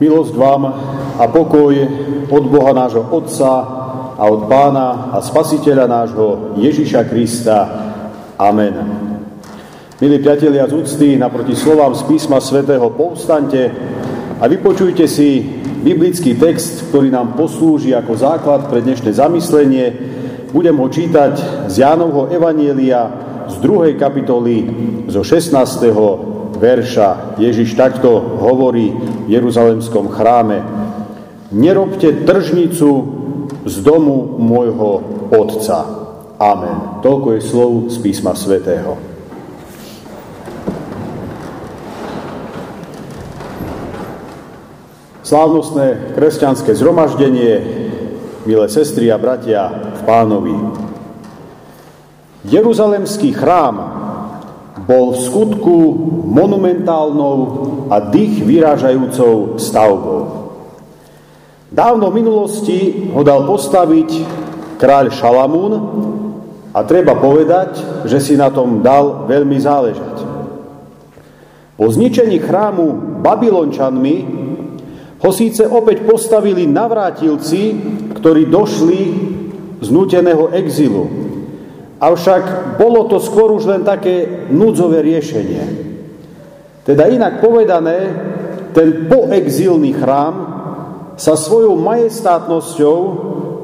Milosť vám a pokoj od Boha nášho Otca a od Pána a Spasiteľa nášho Ježiša Krista. Amen. Milí priatelia z úcty, naproti slovám z písma svätého povstante a vypočujte si biblický text, ktorý nám poslúži ako základ pre dnešné zamyslenie. Budem ho čítať z Jánovho Evanielia z 2. kapitoly zo 16 verša Ježiš takto hovorí Jeruzalemskom chráme. Nerobte tržnicu z domu môjho Otca. Amen. Toľko je slov z písma svätého. Slávnostné kresťanské zhromaždenie, milé sestry a bratia v pánovi. Jeruzalemský chrám bol v skutku monumentálnou a dých vyrážajúcou stavbou. Dávno v minulosti ho dal postaviť kráľ Šalamún a treba povedať, že si na tom dal veľmi záležať. Po zničení chrámu Babylončanmi ho síce opäť postavili navrátilci, ktorí došli z núteného exilu Avšak bolo to skôr už len také núdzové riešenie. Teda inak povedané, ten poexilný chrám sa svojou majestátnosťou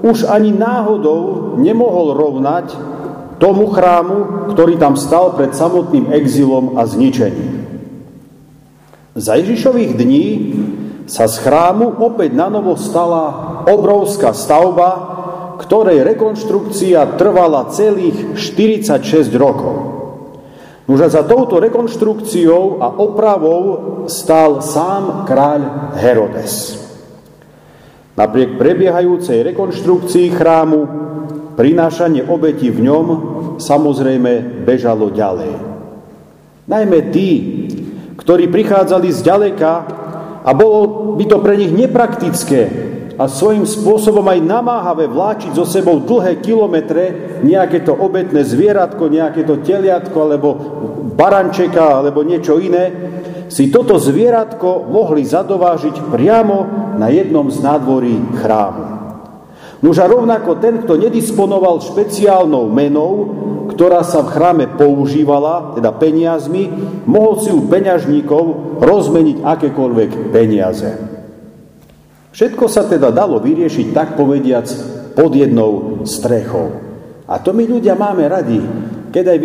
už ani náhodou nemohol rovnať tomu chrámu, ktorý tam stal pred samotným exilom a zničením. Za Ježišových dní sa z chrámu opäť na novo stala obrovská stavba, ktorej rekonštrukcia trvala celých 46 rokov. Už za touto rekonštrukciou a opravou stál sám kráľ Herodes. Napriek prebiehajúcej rekonštrukcii chrámu prinášanie obeti v ňom samozrejme bežalo ďalej. Najmä tí, ktorí prichádzali z ďaleka a bolo by to pre nich nepraktické a svojím spôsobom aj namáhavé vláčiť so sebou dlhé kilometre nejaké to obetné zvieratko, nejaké to teliatko alebo barančeka alebo niečo iné, si toto zvieratko mohli zadovážiť priamo na jednom z nádvorí chrámu. Nož a rovnako ten, kto nedisponoval špeciálnou menou, ktorá sa v chráme používala, teda peniazmi, mohol si u peňažníkov rozmeniť akékoľvek peniaze. Všetko sa teda dalo vyriešiť, tak povediac, pod jednou strechou. A to my ľudia máme radi. Keď aj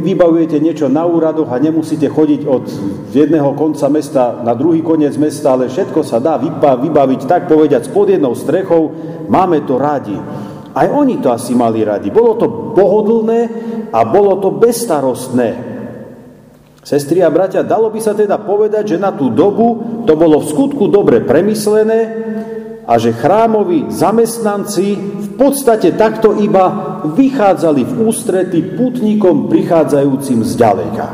vybavujete niečo na úradoch a nemusíte chodiť od jedného konca mesta na druhý koniec mesta, ale všetko sa dá vybaviť, tak povediac, pod jednou strechou, máme to radi. Aj oni to asi mali radi. Bolo to pohodlné a bolo to bezstarostné. Sestri a bratia, dalo by sa teda povedať, že na tú dobu to bolo v skutku dobre premyslené a že chrámoví zamestnanci v podstate takto iba vychádzali v ústrety putníkom prichádzajúcim z ďaleka.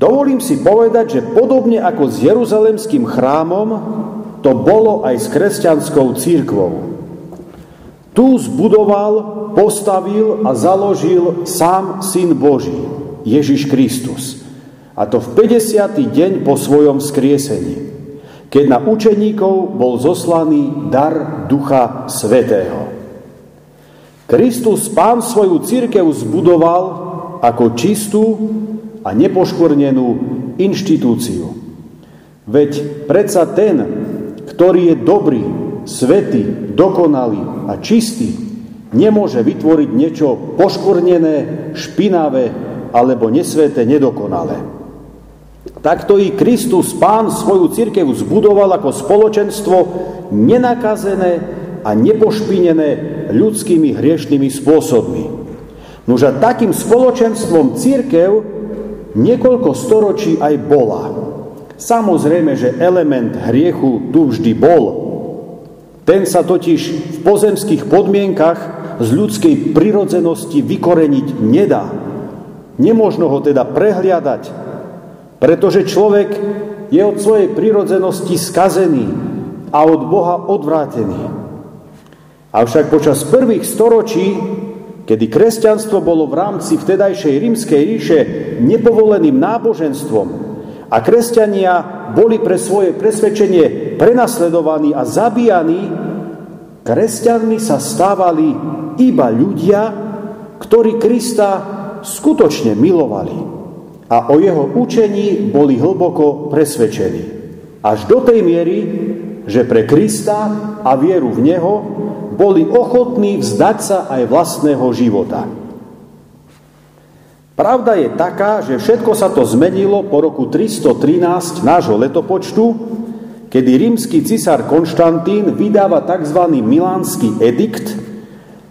Dovolím si povedať, že podobne ako s Jeruzalemským chrámom, to bolo aj s kresťanskou církvou. Tu zbudoval, postavil a založil sám Syn Boží. Ježiš Kristus. A to v 50. deň po svojom skriesení, keď na učeníkov bol zoslaný dar Ducha Svetého. Kristus Pán svoju církev zbudoval ako čistú a nepoškvrnenú inštitúciu. Veď predsa ten, ktorý je dobrý, svetý, dokonalý a čistý, nemôže vytvoriť niečo poškvrnené, špinavé alebo nesveté, nedokonalé. Takto i Kristus Pán svoju církev zbudoval ako spoločenstvo nenakazené a nepošpinené ľudskými hriešnými spôsobmi. Nože takým spoločenstvom církev niekoľko storočí aj bola. Samozrejme, že element hriechu tu vždy bol. Ten sa totiž v pozemských podmienkach z ľudskej prirodzenosti vykoreniť nedá. Nemôžno ho teda prehliadať, pretože človek je od svojej prirodzenosti skazený a od Boha odvrátený. Avšak počas prvých storočí, kedy kresťanstvo bolo v rámci vtedajšej rímskej ríše nepovoleným náboženstvom a kresťania boli pre svoje presvedčenie prenasledovaní a zabíjani, kresťanmi sa stávali iba ľudia, ktorí Krista skutočne milovali a o jeho učení boli hlboko presvedčení. Až do tej miery, že pre Krista a vieru v Neho boli ochotní vzdať sa aj vlastného života. Pravda je taká, že všetko sa to zmenilo po roku 313 nášho letopočtu, kedy rímsky cisár Konštantín vydáva tzv. milánsky edikt,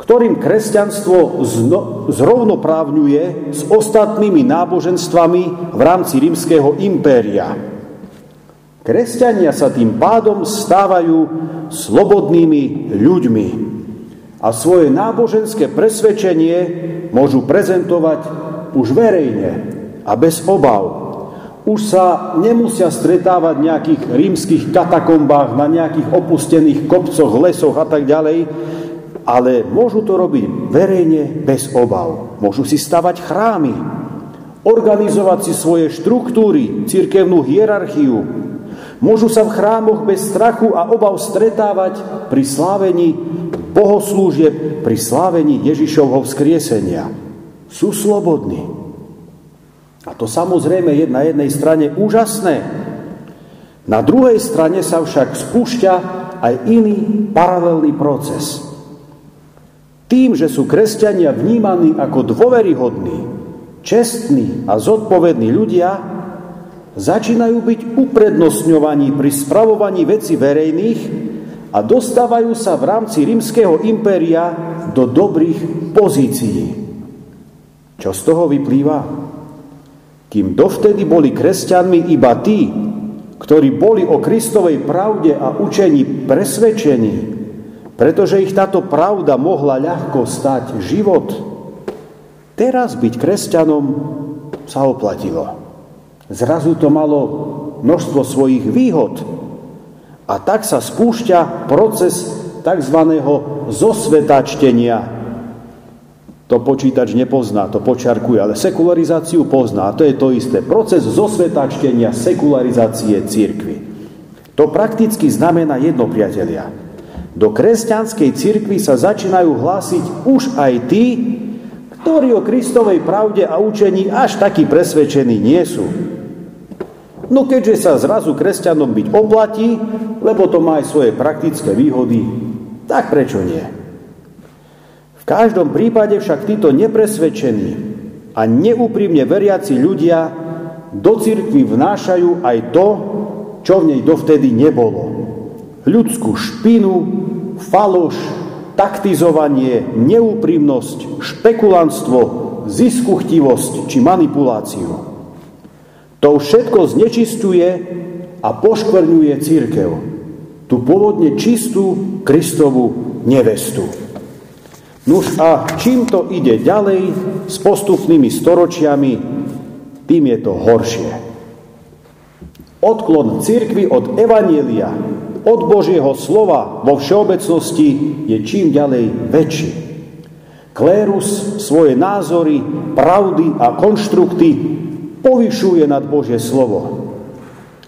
ktorým kresťanstvo zrovnoprávňuje s ostatnými náboženstvami v rámci rímskeho impéria. Kresťania sa tým pádom stávajú slobodnými ľuďmi a svoje náboženské presvedčenie môžu prezentovať už verejne a bez obav. Už sa nemusia stretávať v nejakých rímskych katakombách, na nejakých opustených kopcoch, lesoch a tak ďalej, ale môžu to robiť verejne bez obav. Môžu si stavať chrámy, organizovať si svoje štruktúry, cirkevnú hierarchiu. Môžu sa v chrámoch bez strachu a obav stretávať pri slávení bohoslúžieb, pri slávení Ježišovho vzkriesenia sú slobodní. A to samozrejme je na jednej strane úžasné. Na druhej strane sa však spúšťa aj iný paralelný proces. Tým, že sú kresťania vnímaní ako dôveryhodní, čestní a zodpovední ľudia, začínajú byť uprednostňovaní pri spravovaní veci verejných a dostávajú sa v rámci rímskeho impéria do dobrých pozícií. Čo z toho vyplýva? Kým dovtedy boli kresťanmi iba tí, ktorí boli o Kristovej pravde a učení presvedčení, pretože ich táto pravda mohla ľahko stať život, teraz byť kresťanom sa oplatilo. Zrazu to malo množstvo svojich výhod a tak sa spúšťa proces tzv. zosvetačtenia, to počítač nepozná, to počiarkuje, ale sekularizáciu pozná. A to je to isté. Proces zosvetačtenia sekularizácie církvy. To prakticky znamená jedno, priatelia. Do kresťanskej církvy sa začínajú hlásiť už aj tí, ktorí o Kristovej pravde a učení až takí presvedčení nie sú. No keďže sa zrazu kresťanom byť oplatí, lebo to má aj svoje praktické výhody, tak prečo nie? každom prípade však títo nepresvedčení a neúprimne veriaci ľudia do cirkvy vnášajú aj to, čo v nej dovtedy nebolo. Ľudskú špinu, faloš, taktizovanie, neúprimnosť, špekulantstvo, ziskuchtivosť či manipuláciu. To všetko znečistuje a poškvrňuje církev, tú pôvodne čistú Kristovu nevestu. Nuž a čím to ide ďalej s postupnými storočiami, tým je to horšie. Odklon cirkvy od Evanielia, od Božieho slova vo všeobecnosti je čím ďalej väčší. Klérus svoje názory, pravdy a konštrukty povyšuje nad Božie slovo.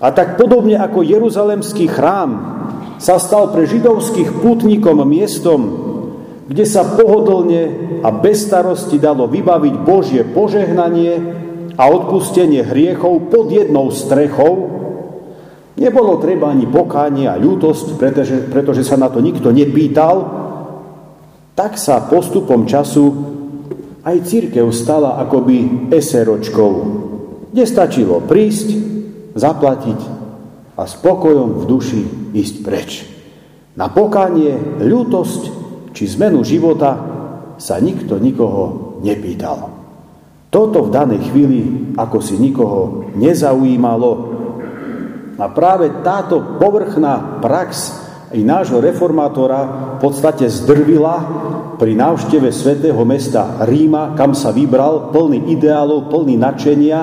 A tak podobne ako Jeruzalemský chrám sa stal pre židovských putníkom miestom, kde sa pohodlne a bez starosti dalo vybaviť Božie požehnanie a odpustenie hriechov pod jednou strechou, nebolo treba ani pokánie a ľútosť, pretože, pretože sa na to nikto nepýtal, tak sa postupom času aj církev stala akoby eseročkou, kde stačilo prísť, zaplatiť a spokojom v duši ísť preč. Na pokánie, ľútosť či zmenu života sa nikto nikoho nepýtal. Toto v danej chvíli ako si nikoho nezaujímalo. A práve táto povrchná prax i nášho reformátora v podstate zdrvila pri návšteve svätého mesta Ríma, kam sa vybral, plný ideálov, plný nadšenia,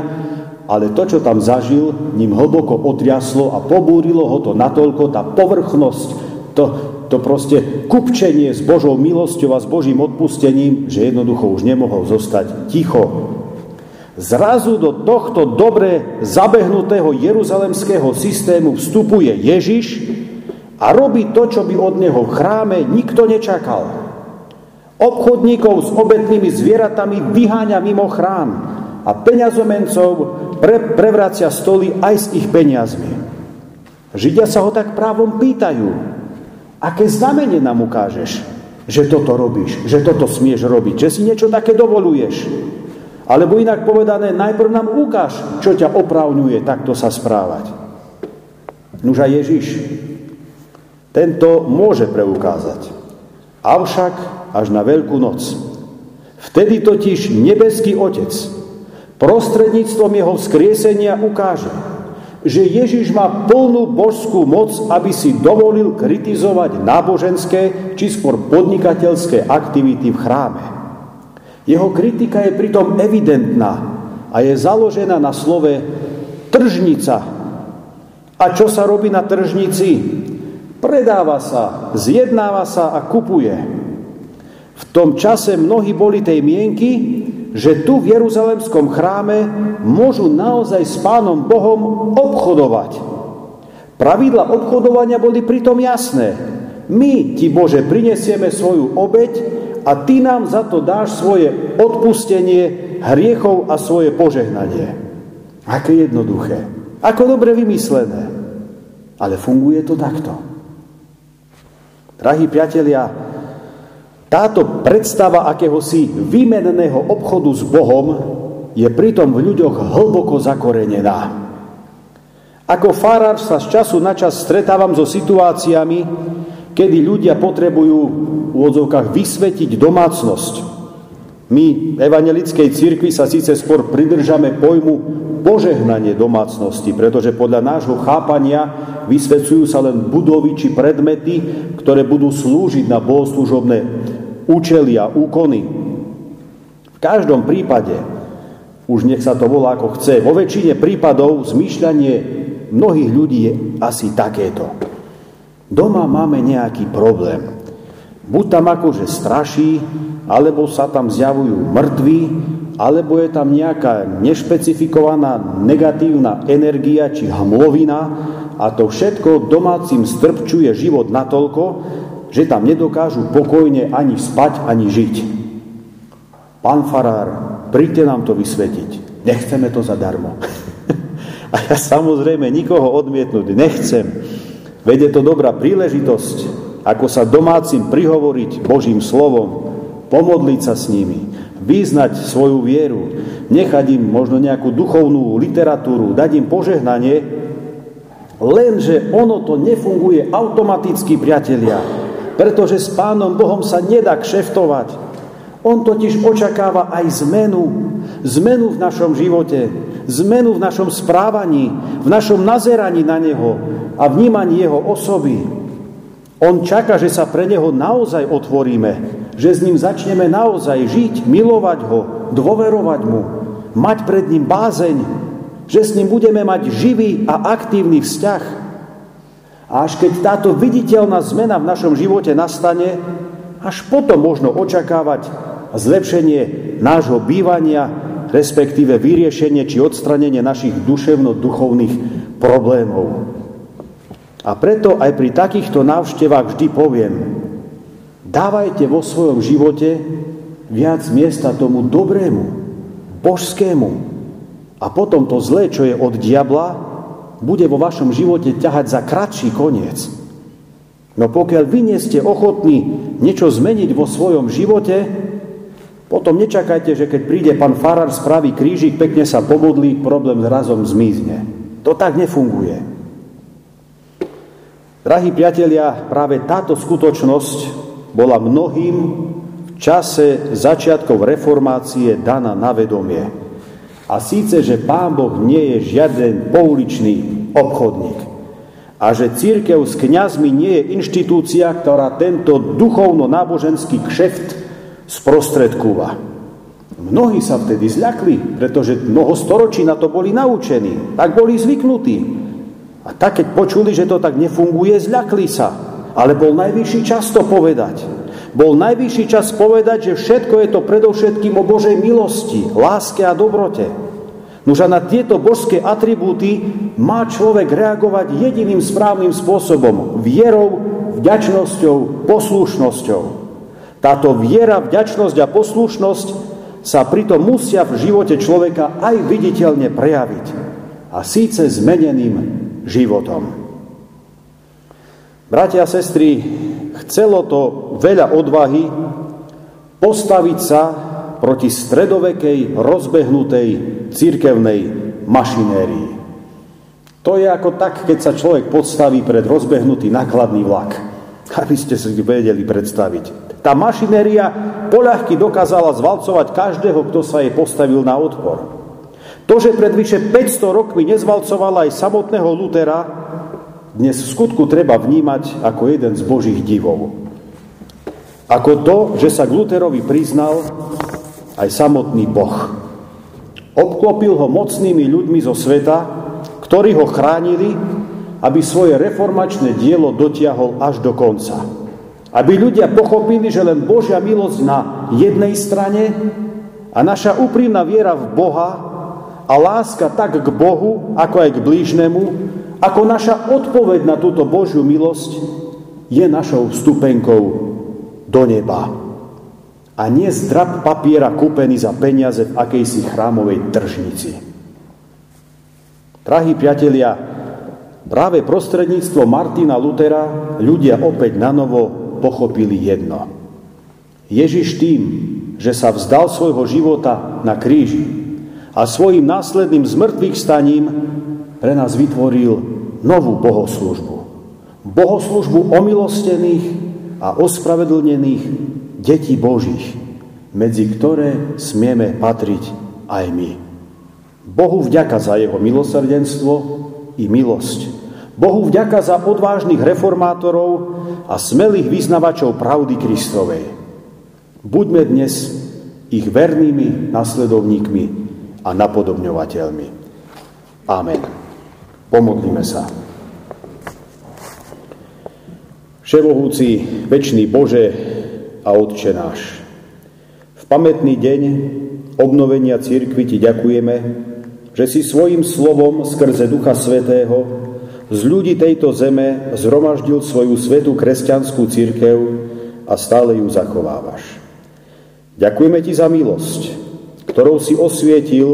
ale to, čo tam zažil, ním hlboko otriaslo a pobúrilo ho to natoľko, tá povrchnosť, to, to proste kupčenie s Božou milosťou a s Božím odpustením, že jednoducho už nemohol zostať ticho. Zrazu do tohto dobre zabehnutého jeruzalemského systému vstupuje Ježiš a robí to, čo by od neho v chráme nikto nečakal. Obchodníkov s obetnými zvieratami vyháňa mimo chrám a peňazomencov pre, prevracia stoly aj s ich peniazmi. Židia sa ho tak právom pýtajú, aké znamenie nám ukážeš, že toto robíš, že toto smieš robiť, že si niečo také dovoluješ. Alebo inak povedané, najprv nám ukáž, čo ťa opravňuje takto sa správať. Nuža Ježiš, tento môže preukázať. Avšak až na Veľkú noc. Vtedy totiž nebeský Otec prostredníctvom jeho vzkriesenia ukáže, že Ježiš má plnú božskú moc, aby si dovolil kritizovať náboženské či skôr podnikateľské aktivity v chráme. Jeho kritika je pritom evidentná a je založená na slove tržnica. A čo sa robí na tržnici? Predáva sa, zjednáva sa a kupuje. V tom čase mnohí boli tej mienky, že tu v Jeruzalemskom chráme môžu naozaj s Pánom Bohom obchodovať. Pravidla obchodovania boli pritom jasné. My ti, Bože, prinesieme svoju obeď a ty nám za to dáš svoje odpustenie hriechov a svoje požehnanie. Aké jednoduché. Ako dobre vymyslené. Ale funguje to takto. Drahí priatelia, táto predstava akéhosi výmenného obchodu s Bohom je pritom v ľuďoch hlboko zakorenená. Ako farár sa z času na čas stretávam so situáciami, kedy ľudia potrebujú v úvodzovkách vysvetiť domácnosť. My evangelickej cirkvi sa síce skôr pridržame pojmu požehnanie domácnosti, pretože podľa nášho chápania vysvecujú sa len budovy či predmety, ktoré budú slúžiť na bohoslužobné účely a úkony. V každom prípade, už nech sa to volá ako chce, vo väčšine prípadov zmýšľanie mnohých ľudí je asi takéto. Doma máme nejaký problém. Buď tam akože straší, alebo sa tam zjavujú mŕtvi, alebo je tam nejaká nešpecifikovaná negatívna energia či hmlovina a to všetko domácim strpčuje život natoľko, že tam nedokážu pokojne ani spať, ani žiť. Pán farár, príďte nám to vysvetiť. Nechceme to zadarmo. a ja samozrejme nikoho odmietnúť nechcem. Veď je to dobrá príležitosť, ako sa domácim prihovoriť Božím slovom, pomodliť sa s nimi, význať svoju vieru, nechať im možno nejakú duchovnú literatúru, dať im požehnanie, lenže ono to nefunguje automaticky, priatelia, pretože s Pánom Bohom sa nedá kšeftovať. On totiž očakáva aj zmenu, zmenu v našom živote, zmenu v našom správaní, v našom nazeraní na Neho, a vnímaní jeho osoby. On čaká, že sa pre neho naozaj otvoríme, že s ním začneme naozaj žiť, milovať ho, dôverovať mu, mať pred ním bázeň, že s ním budeme mať živý a aktívny vzťah. A až keď táto viditeľná zmena v našom živote nastane, až potom možno očakávať zlepšenie nášho bývania, respektíve vyriešenie či odstranenie našich duševno-duchovných problémov. A preto aj pri takýchto návštevách vždy poviem, dávajte vo svojom živote viac miesta tomu dobrému, božskému. A potom to zlé, čo je od diabla, bude vo vašom živote ťahať za kratší koniec. No pokiaľ vy nie ste ochotní niečo zmeniť vo svojom živote, potom nečakajte, že keď príde pán farár, spraví krížik, pekne sa pomodlí, problém zrazom zmizne. To tak nefunguje. Drahí priatelia, práve táto skutočnosť bola mnohým v čase začiatkov reformácie daná na vedomie. A síce, že Pán Boh nie je žiaden pouličný obchodník a že církev s kňazmi nie je inštitúcia, ktorá tento duchovno-náboženský kšeft sprostredkúva. Mnohí sa vtedy zľakli, pretože mnoho storočí na to boli naučení, tak boli zvyknutí. A tak, keď počuli, že to tak nefunguje, zľakli sa. Ale bol najvyšší čas to povedať. Bol najvyšší čas povedať, že všetko je to predovšetkým o Božej milosti, láske a dobrote. Nož a na tieto božské atribúty má človek reagovať jediným správnym spôsobom. Vierou, vďačnosťou, poslušnosťou. Táto viera, vďačnosť a poslušnosť sa pritom musia v živote človeka aj viditeľne prejaviť. A síce zmeneným životom. Bratia a sestry, chcelo to veľa odvahy postaviť sa proti stredovekej, rozbehnutej církevnej mašinérii. To je ako tak, keď sa človek podstaví pred rozbehnutý nakladný vlak. Aby ste si vedeli predstaviť. Tá mašinéria poľahky dokázala zvalcovať každého, kto sa jej postavil na odpor. To, že pred vyše 500 rokmi nezvalcovala aj samotného Lutera, dnes v skutku treba vnímať ako jeden z Božích divov. Ako to, že sa k Luterovi priznal aj samotný Boh. Obklopil ho mocnými ľuďmi zo sveta, ktorí ho chránili, aby svoje reformačné dielo dotiahol až do konca. Aby ľudia pochopili, že len Božia milosť na jednej strane a naša úprimná viera v Boha a láska tak k Bohu, ako aj k blížnemu, ako naša odpoveď na túto Božiu milosť je našou vstupenkou do neba a nie zdrab papiera kúpený za peniaze v akejsi chrámovej tržnici. Drahí priatelia, práve prostredníctvo Martina Lutera ľudia opäť na novo pochopili jedno. Ježiš tým, že sa vzdal svojho života na kríži a svojim následným zmrtvých staním pre nás vytvoril novú bohoslužbu. Bohoslužbu omilostených a ospravedlnených detí Božích, medzi ktoré smieme patriť aj my. Bohu vďaka za jeho milosrdenstvo i milosť. Bohu vďaka za odvážnych reformátorov a smelých vyznavačov pravdy Kristovej. Buďme dnes ich vernými nasledovníkmi a napodobňovateľmi. Amen. Pomodlíme sa. Všemohúci, večný Bože, a Otče náš. V pamätný deň obnovenia církvy Ti ďakujeme, že si svojim slovom skrze Ducha Svetého z ľudí tejto zeme zhromaždil svoju svetú kresťanskú církev a stále ju zachovávaš. Ďakujeme Ti za milosť, ktorou si osvietil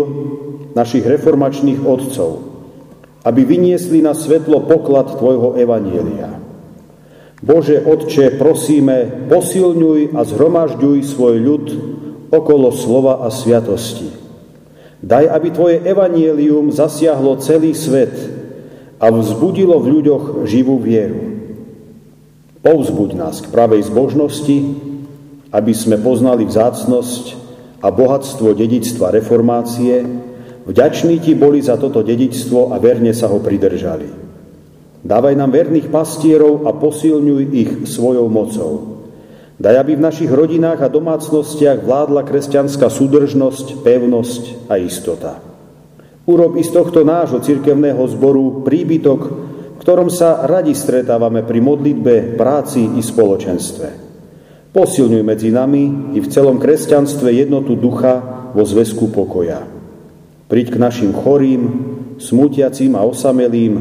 našich reformačných otcov, aby vyniesli na svetlo poklad Tvojho Evanielia. Bože Otče, prosíme, posilňuj a zhromažďuj svoj ľud okolo slova a sviatosti. Daj, aby Tvoje evanielium zasiahlo celý svet a vzbudilo v ľuďoch živú vieru. Povzbuď nás k pravej zbožnosti, aby sme poznali vzácnosť a bohatstvo dedičstva reformácie, vďační Ti boli za toto dedičstvo a verne sa ho pridržali. Dávaj nám verných pastierov a posilňuj ich svojou mocou. Daj, aby v našich rodinách a domácnostiach vládla kresťanská súdržnosť, pevnosť a istota. Urob z tohto nášho cirkevného zboru príbytok, v ktorom sa radi stretávame pri modlitbe, práci i spoločenstve. Posilňuj medzi nami i v celom kresťanstve jednotu ducha vo zväzku pokoja. Príď k našim chorým, smutiacím a osamelým,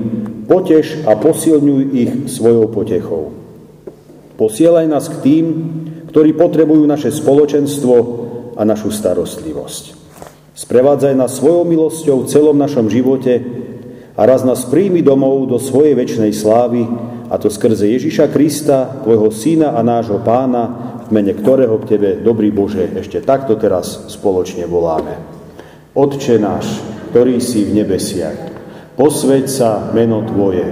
Poteš a posilňuj ich svojou potechou. Posielaj nás k tým, ktorí potrebujú naše spoločenstvo a našu starostlivosť. Sprevádzaj nás svojou milosťou v celom našom živote a raz nás príjmi domov do svojej väčšnej slávy, a to skrze Ježiša Krista, Tvojho Syna a nášho Pána, v mene ktorého k Tebe, dobrý Bože, ešte takto teraz spoločne voláme. Otče náš, ktorý si v nebesiach, posveď sa meno Tvoje,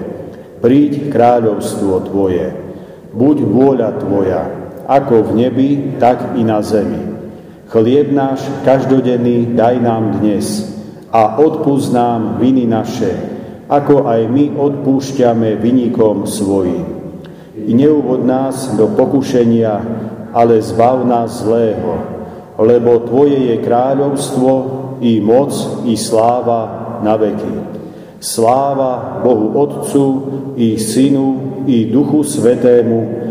príď kráľovstvo Tvoje, buď vôľa Tvoja, ako v nebi, tak i na zemi. Chlieb náš každodenný daj nám dnes a odpúsť nám viny naše, ako aj my odpúšťame vynikom svojim. I neuvod nás do pokušenia, ale zbav nás zlého, lebo Tvoje je kráľovstvo, i moc, i sláva na veky. Sláva Bohu Otcu i Synu i Duchu Svetému,